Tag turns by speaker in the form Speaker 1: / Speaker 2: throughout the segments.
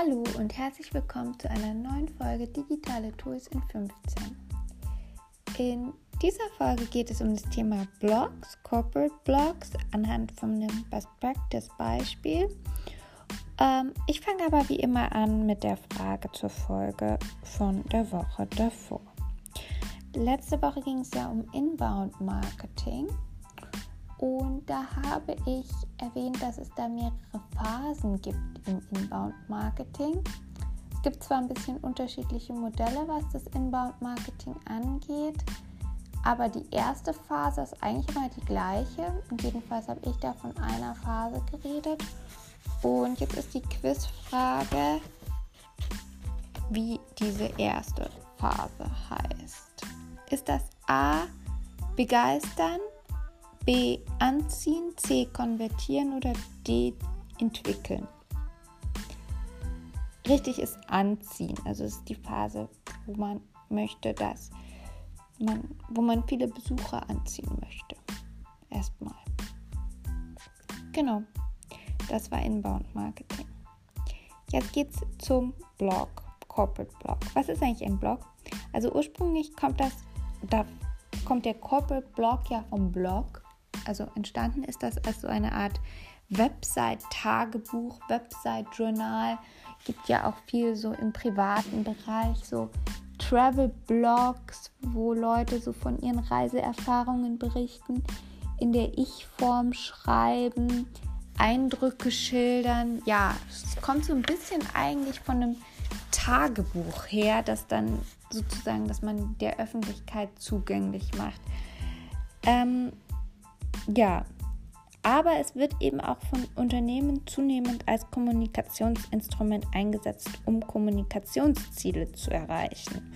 Speaker 1: Hallo und herzlich willkommen zu einer neuen Folge Digitale Tools in 15. In dieser Folge geht es um das Thema Blogs, Corporate Blogs, anhand von einem Best Practice Beispiel. Ähm, ich fange aber wie immer an mit der Frage zur Folge von der Woche davor. Letzte Woche ging es ja um Inbound Marketing und da habe ich erwähnt, dass es da mehrere Phasen gibt im Inbound-Marketing. Es gibt zwar ein bisschen unterschiedliche Modelle, was das Inbound-Marketing angeht, aber die erste Phase ist eigentlich immer die gleiche. Und jedenfalls habe ich da von einer Phase geredet. Und jetzt ist die Quizfrage, wie diese erste Phase heißt. Ist das A, begeistern, B. Anziehen, C. Konvertieren oder D. Entwickeln. Richtig ist anziehen. Also ist die Phase, wo man möchte, dass man, wo man viele Besucher anziehen möchte. Erstmal. Genau. Das war Inbound Marketing. Jetzt geht's zum Blog, Corporate Blog. Was ist eigentlich ein Blog? Also ursprünglich kommt das, da kommt der Corporate Blog ja vom Blog also entstanden ist das als so eine Art Website-Tagebuch, Website-Journal. Gibt ja auch viel so im privaten Bereich, so Travel-Blogs, wo Leute so von ihren Reiseerfahrungen berichten, in der Ich-Form schreiben, Eindrücke schildern. Ja, es kommt so ein bisschen eigentlich von einem Tagebuch her, das dann sozusagen, dass man der Öffentlichkeit zugänglich macht. Ähm, ja, aber es wird eben auch von Unternehmen zunehmend als Kommunikationsinstrument eingesetzt, um Kommunikationsziele zu erreichen.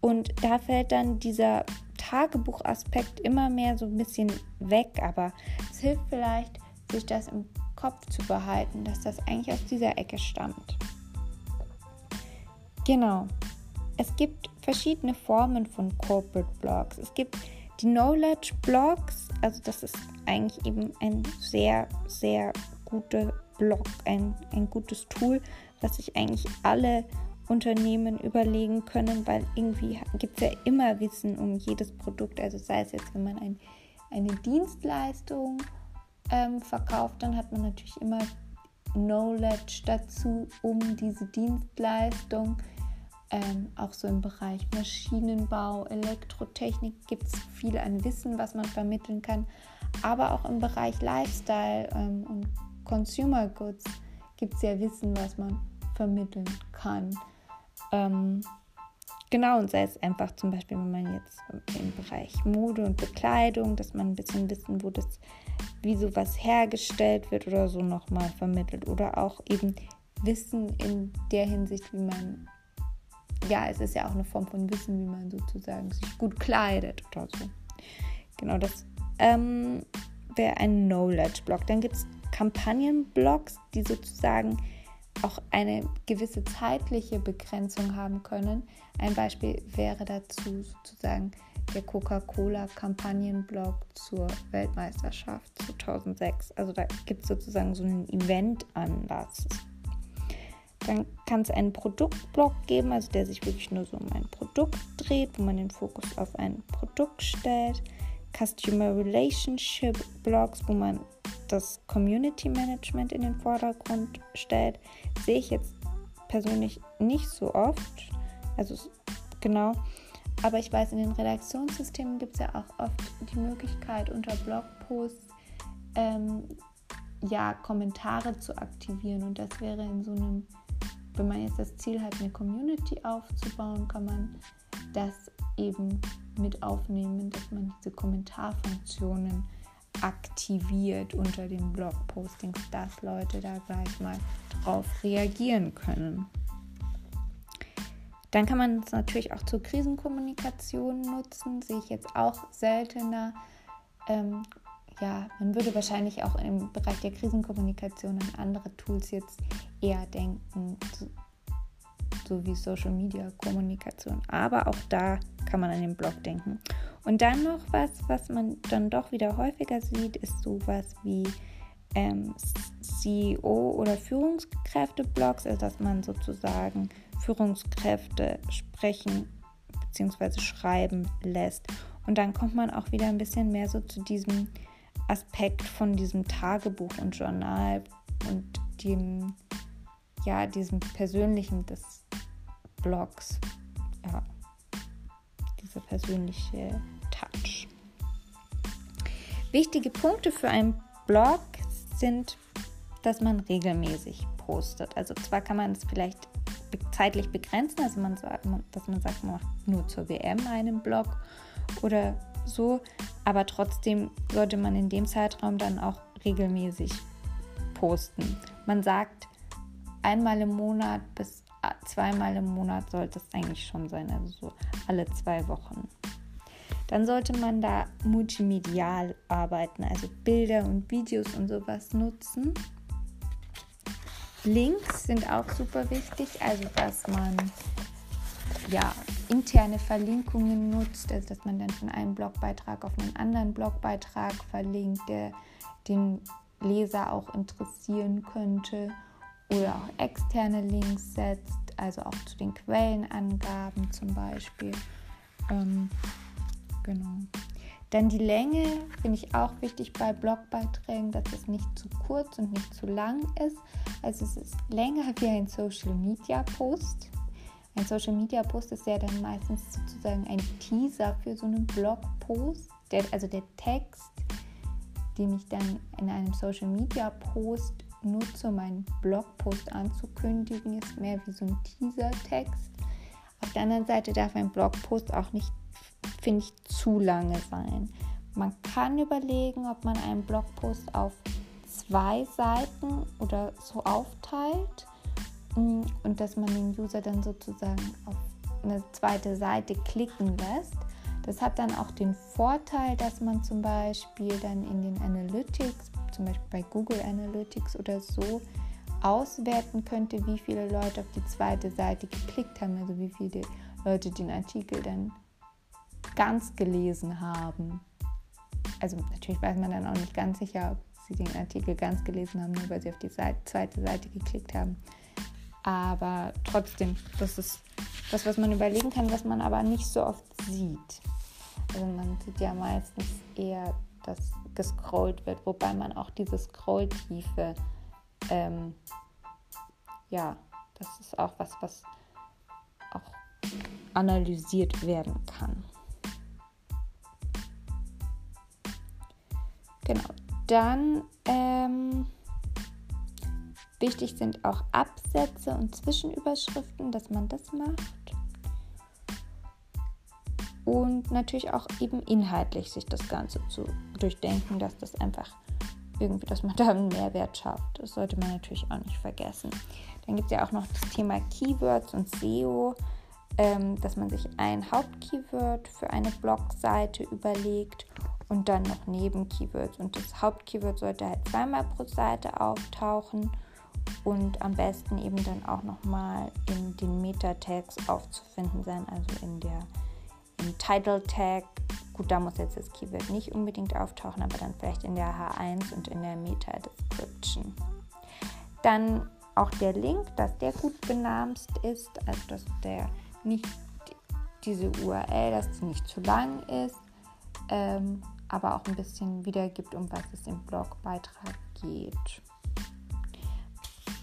Speaker 1: Und da fällt dann dieser Tagebuchaspekt immer mehr so ein bisschen weg, aber es hilft vielleicht, sich das im Kopf zu behalten, dass das eigentlich aus dieser Ecke stammt. Genau. Es gibt verschiedene Formen von Corporate Blogs. Es gibt die Knowledge Blogs, also das ist eigentlich eben ein sehr, sehr guter Blog, ein, ein gutes Tool, was sich eigentlich alle Unternehmen überlegen können, weil irgendwie gibt es ja immer Wissen um jedes Produkt. Also sei es jetzt, wenn man ein, eine Dienstleistung ähm, verkauft, dann hat man natürlich immer Knowledge dazu, um diese Dienstleistung ähm, auch so im Bereich Maschinenbau, Elektrotechnik gibt es viel an Wissen, was man vermitteln kann. Aber auch im Bereich Lifestyle ähm, und Consumer Goods gibt es ja Wissen, was man vermitteln kann. Ähm, genau, und sei es einfach zum Beispiel, wenn man jetzt im Bereich Mode und Bekleidung, dass man ein bisschen wissen, wo das, wie sowas hergestellt wird oder so nochmal vermittelt. Oder auch eben Wissen in der Hinsicht, wie man ja, es ist ja auch eine Form von Wissen, wie man sozusagen sich gut kleidet oder so. Genau, das ähm, wäre ein Knowledge-Blog. Dann gibt es Kampagnen-Blogs, die sozusagen auch eine gewisse zeitliche Begrenzung haben können. Ein Beispiel wäre dazu sozusagen der Coca-Cola-Kampagnenblog zur Weltmeisterschaft 2006. Also da gibt es sozusagen so einen Event-Anlass. Dann kann es einen Produktblog geben, also der sich wirklich nur so um ein Produkt dreht, wo man den Fokus auf ein Produkt stellt. Customer Relationship Blogs, wo man das Community Management in den Vordergrund stellt, sehe ich jetzt persönlich nicht so oft. Also genau. Aber ich weiß, in den Redaktionssystemen gibt es ja auch oft die Möglichkeit, unter Blogposts ähm, ja, Kommentare zu aktivieren. Und das wäre in so einem wenn man jetzt das Ziel hat, eine Community aufzubauen, kann man das eben mit aufnehmen, dass man diese Kommentarfunktionen aktiviert unter den Blogpostings, dass Leute da gleich mal drauf reagieren können. Dann kann man es natürlich auch zur Krisenkommunikation nutzen, sehe ich jetzt auch seltener. Ähm, ja, man würde wahrscheinlich auch im Bereich der Krisenkommunikation an andere Tools jetzt eher denken, so wie Social Media Kommunikation. Aber auch da kann man an den Blog denken. Und dann noch was, was man dann doch wieder häufiger sieht, ist sowas wie ähm, CEO- oder Führungskräfte-Blogs, also dass man sozusagen Führungskräfte sprechen bzw. schreiben lässt. Und dann kommt man auch wieder ein bisschen mehr so zu diesem Aspekt von diesem Tagebuch und Journal und dem, ja, diesem persönlichen des Blogs. Ja, dieser persönliche Touch. Wichtige Punkte für einen Blog sind, dass man regelmäßig postet. Also zwar kann man es vielleicht zeitlich begrenzen, also man dass man sagt, man macht nur zur WM einen Blog oder so, aber trotzdem sollte man in dem Zeitraum dann auch regelmäßig posten. Man sagt, einmal im Monat bis zweimal im Monat sollte es eigentlich schon sein, also so alle zwei Wochen. Dann sollte man da multimedial arbeiten, also Bilder und Videos und sowas nutzen. Links sind auch super wichtig, also dass man ja interne Verlinkungen nutzt, also dass man dann von einem Blogbeitrag auf einen anderen Blogbeitrag verlinkt, der den Leser auch interessieren könnte oder auch externe Links setzt, also auch zu den Quellenangaben zum Beispiel. Ähm, genau. Dann die Länge finde ich auch wichtig bei Blogbeiträgen, dass es nicht zu kurz und nicht zu lang ist. Also es ist länger wie ein Social Media Post. Ein Social Media Post ist ja dann meistens sozusagen ein Teaser für so einen Blogpost. Der, also der Text, den ich dann in einem Social Media Post nutze, um einen Blogpost anzukündigen, ist mehr wie so ein Teaser-Text. Auf der anderen Seite darf ein Blogpost auch nicht finde ich, zu lange sein. Man kann überlegen, ob man einen Blogpost auf zwei Seiten oder so aufteilt und dass man den User dann sozusagen auf eine zweite Seite klicken lässt. Das hat dann auch den Vorteil, dass man zum Beispiel dann in den Analytics, zum Beispiel bei Google Analytics oder so, auswerten könnte, wie viele Leute auf die zweite Seite geklickt haben, also wie viele Leute den Artikel dann ganz gelesen haben. Also natürlich weiß man dann auch nicht ganz sicher, ob sie den Artikel ganz gelesen haben, nur weil sie auf die Seite, zweite Seite geklickt haben. Aber trotzdem, das ist das, was man überlegen kann, was man aber nicht so oft sieht. Also man sieht ja meistens eher, dass gescrollt wird, wobei man auch diese Scrolltiefe, ähm, ja, das ist auch was, was auch analysiert werden kann. Genau. Dann ähm, wichtig sind auch Absätze und Zwischenüberschriften, dass man das macht. Und natürlich auch eben inhaltlich sich das Ganze zu durchdenken, dass das einfach irgendwie, dass man da einen Mehrwert schafft. Das sollte man natürlich auch nicht vergessen. Dann gibt es ja auch noch das Thema Keywords und SEO, ähm, dass man sich ein Hauptkeyword für eine Blogseite überlegt und dann noch Nebenkeywords. Und das Hauptkeyword sollte halt zweimal pro Seite auftauchen und am besten eben dann auch nochmal in den Meta-Tags aufzufinden sein, also in der im Title Tag. Gut, da muss jetzt das Keyword nicht unbedingt auftauchen, aber dann vielleicht in der H1 und in der Meta-Description. Dann auch der Link, dass der gut benamst ist, also dass der nicht diese URL, dass die nicht zu lang ist. Ähm, aber auch ein bisschen wiedergibt, um was es im Blogbeitrag geht.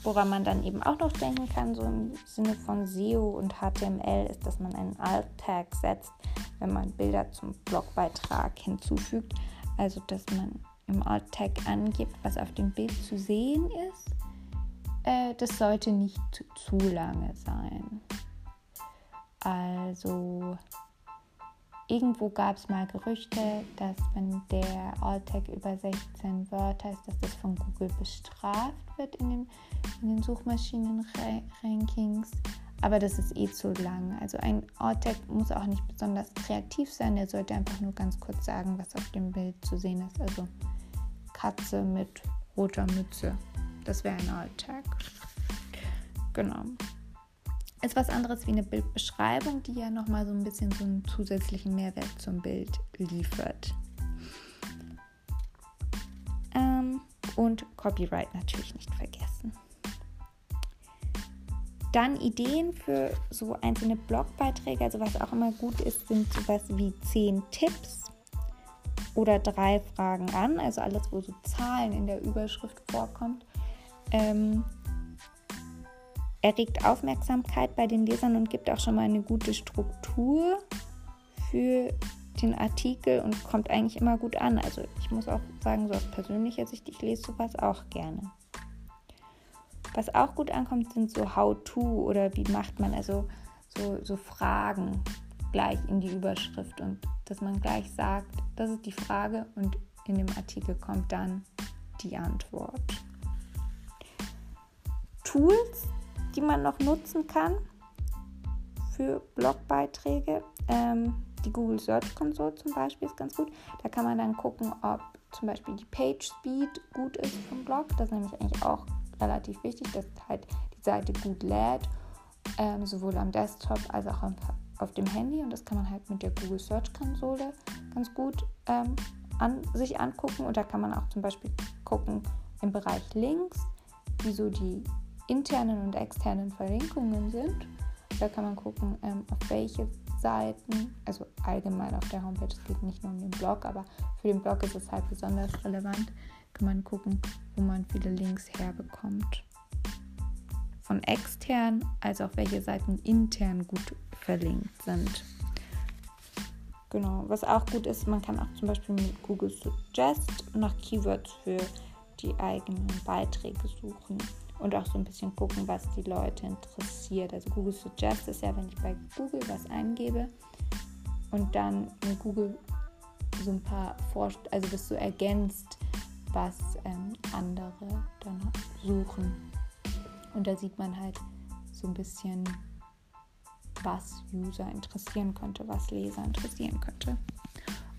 Speaker 1: Woran man dann eben auch noch denken kann, so im Sinne von SEO und HTML, ist, dass man einen Alt-Tag setzt, wenn man Bilder zum Blogbeitrag hinzufügt. Also, dass man im Alt-Tag angibt, was auf dem Bild zu sehen ist. Äh, das sollte nicht zu lange sein. Also Irgendwo gab es mal Gerüchte, dass wenn der Alltag über 16 Wörter ist, dass das von Google bestraft wird in den, in den Suchmaschinen-Rankings. Aber das ist eh zu lang. Also ein Alltag muss auch nicht besonders kreativ sein. Der sollte einfach nur ganz kurz sagen, was auf dem Bild zu sehen ist. Also Katze mit roter Mütze. Das wäre ein Alltag. Genau ist was anderes wie eine Bildbeschreibung, die ja nochmal so ein bisschen so einen zusätzlichen Mehrwert zum Bild liefert. Ähm, und Copyright natürlich nicht vergessen. Dann Ideen für so einzelne Blogbeiträge. Also was auch immer gut ist, sind sowas wie 10 Tipps oder drei Fragen an. Also alles, wo so Zahlen in der Überschrift vorkommt. Ähm, erregt Aufmerksamkeit bei den Lesern und gibt auch schon mal eine gute Struktur für den Artikel und kommt eigentlich immer gut an. Also ich muss auch sagen, so aus persönlicher Sicht, ich lese sowas auch gerne. Was auch gut ankommt, sind so How-to oder wie macht man, also so, so Fragen gleich in die Überschrift und dass man gleich sagt, das ist die Frage und in dem Artikel kommt dann die Antwort. Tools, die man noch nutzen kann für Blogbeiträge. Ähm, die Google Search Console zum Beispiel ist ganz gut. Da kann man dann gucken, ob zum Beispiel die Page Speed gut ist vom Blog. Das ist nämlich eigentlich auch relativ wichtig, dass halt die Seite gut lädt, ähm, sowohl am Desktop als auch am, auf dem Handy. Und das kann man halt mit der Google Search Konsole ganz gut ähm, an, sich angucken. Und da kann man auch zum Beispiel gucken im Bereich Links, wieso die internen und externen Verlinkungen sind. Da kann man gucken, ähm, auf welche Seiten, also allgemein auf der Homepage, es geht nicht nur um den Blog, aber für den Blog ist es halt besonders relevant, kann man gucken, wo man viele Links herbekommt. Von extern als auch welche Seiten intern gut verlinkt sind. Genau, was auch gut ist, man kann auch zum Beispiel mit Google Suggest nach Keywords für die eigenen Beiträge suchen und auch so ein bisschen gucken, was die Leute interessiert. Also Google Suggest ist ja, wenn ich bei Google was eingebe und dann in Google so ein paar Vorst also das so ergänzt, was ähm, andere dann suchen. Und da sieht man halt so ein bisschen, was User interessieren könnte, was Leser interessieren könnte.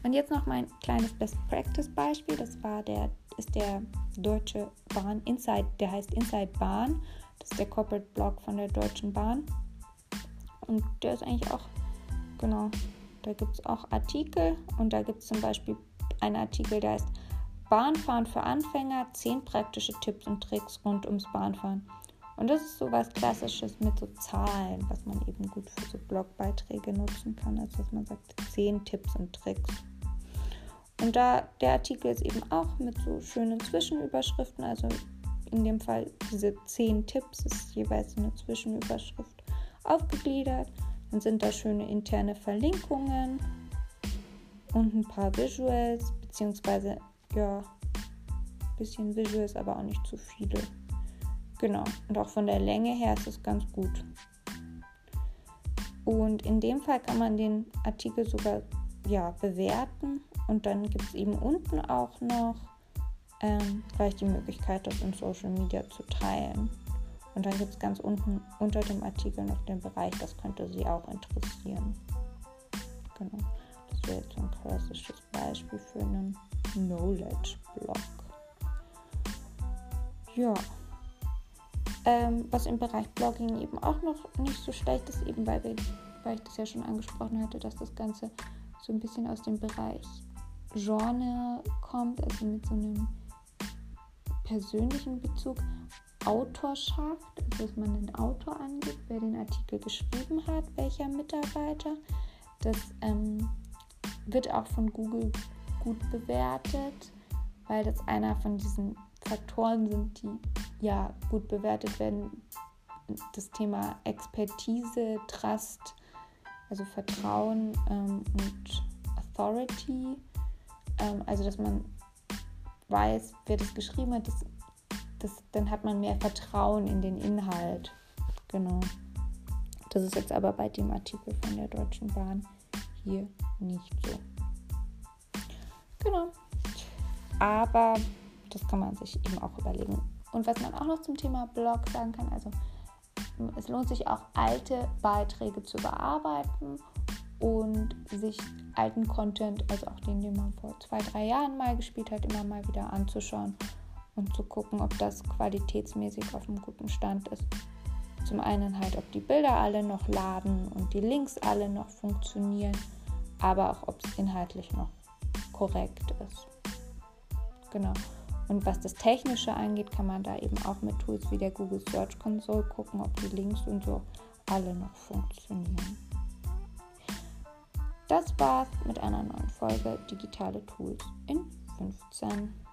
Speaker 1: Und jetzt noch mein kleines Best Practice Beispiel. Das war der, ist der Deutsche Bahn Inside, der heißt Inside Bahn. Das ist der Corporate Blog von der Deutschen Bahn. Und der ist eigentlich auch, genau, da gibt es auch Artikel und da gibt es zum Beispiel einen Artikel, der heißt Bahnfahren für Anfänger, 10 praktische Tipps und Tricks rund ums Bahnfahren. Und das ist so was Klassisches mit so Zahlen, was man eben gut für so Blogbeiträge nutzen kann. Also dass man sagt, 10 Tipps und Tricks. Und da der Artikel ist eben auch mit so schönen Zwischenüberschriften, also in dem Fall diese 10 Tipps ist jeweils eine Zwischenüberschrift aufgegliedert. Dann sind da schöne interne Verlinkungen und ein paar Visuals, beziehungsweise ja, ein bisschen Visuals, aber auch nicht zu viele. Genau, und auch von der Länge her ist es ganz gut. Und in dem Fall kann man den Artikel sogar ja, bewerten und dann gibt es eben unten auch noch ähm, gleich die Möglichkeit, das in Social Media zu teilen. Und dann gibt es ganz unten unter dem Artikel noch den Bereich, das könnte Sie auch interessieren. Genau, das wäre jetzt ein klassisches Beispiel für einen Knowledge-Blog. Ja. Ähm, was im Bereich Blogging eben auch noch nicht so schlecht ist, eben weil, wir, weil ich das ja schon angesprochen hatte, dass das Ganze so ein bisschen aus dem Bereich Genre kommt, also mit so einem persönlichen Bezug. Autorschaft, also dass man den Autor angibt, wer den Artikel geschrieben hat, welcher Mitarbeiter. Das ähm, wird auch von Google gut bewertet, weil das einer von diesen Faktoren sind, die ja gut bewertet werden. Das Thema Expertise, Trust, also Vertrauen ähm, und Authority. Ähm, also dass man weiß, wer das geschrieben hat, das, das, dann hat man mehr Vertrauen in den Inhalt. Genau. Das ist jetzt aber bei dem Artikel von der Deutschen Bahn hier nicht so. Genau. Aber das kann man sich eben auch überlegen. Und was man auch noch zum Thema Blog sagen kann, also es lohnt sich auch alte Beiträge zu bearbeiten und sich alten Content, also auch den, den man vor zwei, drei Jahren mal gespielt hat, immer mal wieder anzuschauen und zu gucken, ob das qualitätsmäßig auf einem guten Stand ist. Zum einen halt, ob die Bilder alle noch laden und die Links alle noch funktionieren, aber auch, ob es inhaltlich noch korrekt ist. Genau. Und was das Technische angeht, kann man da eben auch mit Tools wie der Google Search Console gucken, ob die Links und so alle noch funktionieren. Das war's mit einer neuen Folge Digitale Tools in 15.